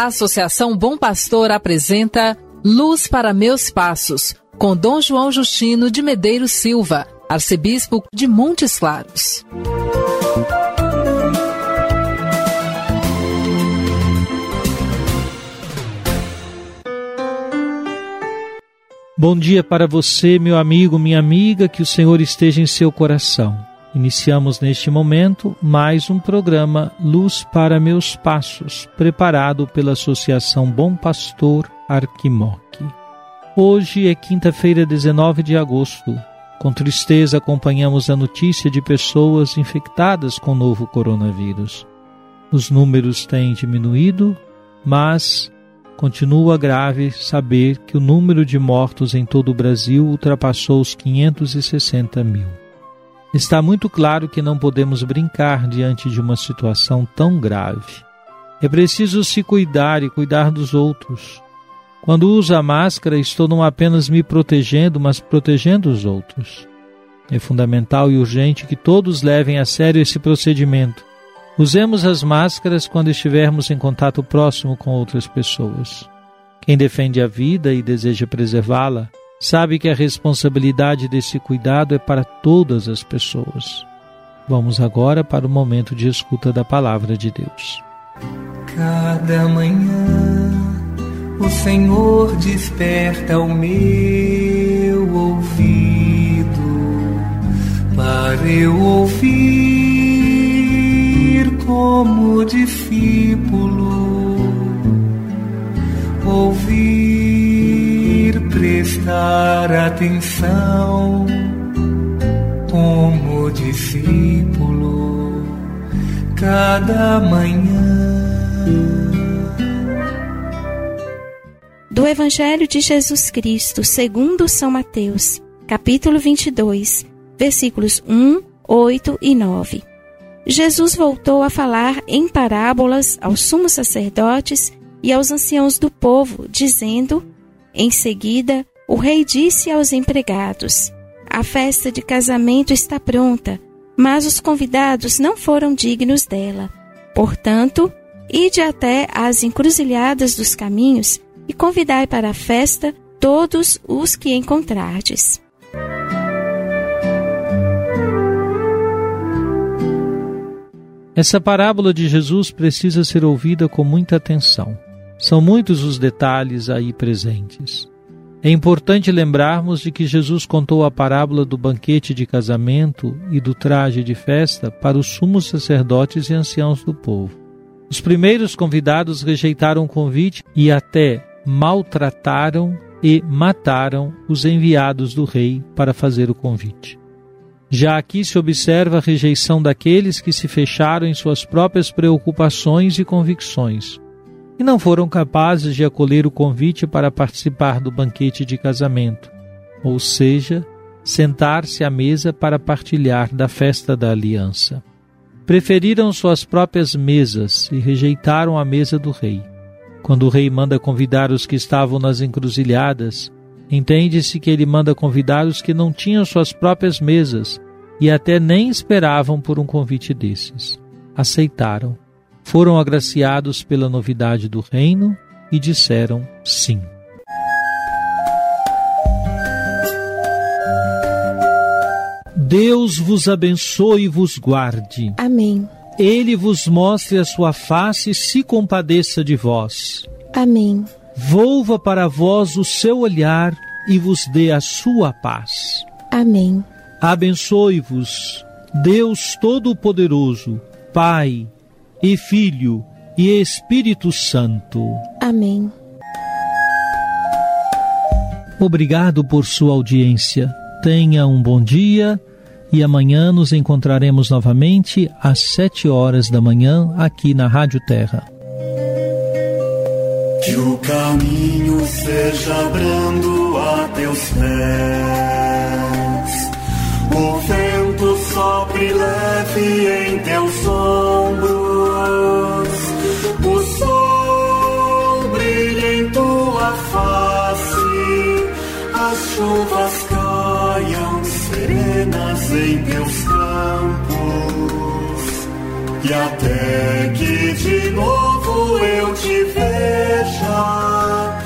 A Associação Bom Pastor apresenta Luz para Meus Passos, com Dom João Justino de Medeiros Silva, arcebispo de Montes Claros. Bom dia para você, meu amigo, minha amiga, que o Senhor esteja em seu coração. Iniciamos neste momento mais um programa Luz para Meus Passos, preparado pela Associação Bom Pastor Arquimoque. Hoje é quinta-feira, 19 de agosto. Com tristeza acompanhamos a notícia de pessoas infectadas com o novo coronavírus. Os números têm diminuído, mas continua grave saber que o número de mortos em todo o Brasil ultrapassou os 560 mil. Está muito claro que não podemos brincar diante de uma situação tão grave. É preciso se cuidar e cuidar dos outros. Quando uso a máscara, estou não apenas me protegendo, mas protegendo os outros. É fundamental e urgente que todos levem a sério esse procedimento Usemos as máscaras quando estivermos em contato próximo com outras pessoas. Quem defende a vida e deseja preservá-la, sabe que a responsabilidade desse cuidado é para todas as pessoas. Vamos agora para o momento de escuta da palavra de Deus. Cada manhã o Senhor desperta o meu ouvido para eu ouvir como discípulo, ouvir, prestar atenção, como discípulo, cada manhã. Do Evangelho de Jesus Cristo, segundo São Mateus, capítulo 22, versículos 1, 8 e 9. Jesus voltou a falar em parábolas aos sumos sacerdotes e aos anciãos do povo, dizendo: Em seguida, o rei disse aos empregados: A festa de casamento está pronta, mas os convidados não foram dignos dela. Portanto, ide até às encruzilhadas dos caminhos e convidai para a festa todos os que encontrardes. Essa parábola de Jesus precisa ser ouvida com muita atenção. São muitos os detalhes aí presentes. É importante lembrarmos de que Jesus contou a parábola do banquete de casamento e do traje de festa para os sumos sacerdotes e anciãos do povo. Os primeiros convidados rejeitaram o convite e até maltrataram e mataram os enviados do rei para fazer o convite. Já aqui se observa a rejeição daqueles que se fecharam em suas próprias preocupações e convicções e não foram capazes de acolher o convite para participar do banquete de casamento, ou seja, sentar-se à mesa para partilhar da festa da aliança. Preferiram suas próprias mesas e rejeitaram a mesa do rei. Quando o rei manda convidar os que estavam nas encruzilhadas, Entende-se que ele manda convidar os que não tinham suas próprias mesas e até nem esperavam por um convite desses. Aceitaram, foram agraciados pela novidade do reino e disseram sim. Deus vos abençoe e vos guarde. Amém. Ele vos mostre a sua face e se compadeça de vós. Amém volva para vós o seu olhar e vos dê a sua paz. Amém. Abençoe-vos, Deus Todo-Poderoso, Pai e Filho e Espírito Santo. Amém. Obrigado por sua audiência. Tenha um bom dia e amanhã nos encontraremos novamente às sete horas da manhã aqui na Rádio Terra. Que o caminho seja brando a teus pés. O vento sopre leve em teus As chuvas caiam serenas em teus campos. E até que de novo eu te veja,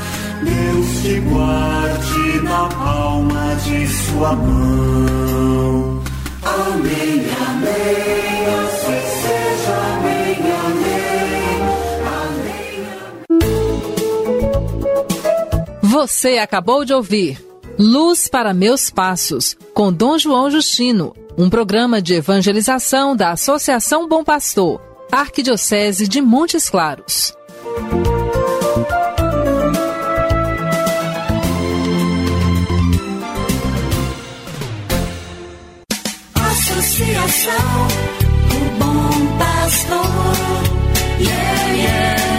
Deus te guarde na palma de sua mão. Amém, amém, assim seja, amém, amém, amém. Você acabou de ouvir Luz para Meus Passos, com Dom João Justino, um programa de evangelização da Associação Bom Pastor, Arquidiocese de Montes Claros. Associação do Bom Pastor, yeah, yeah.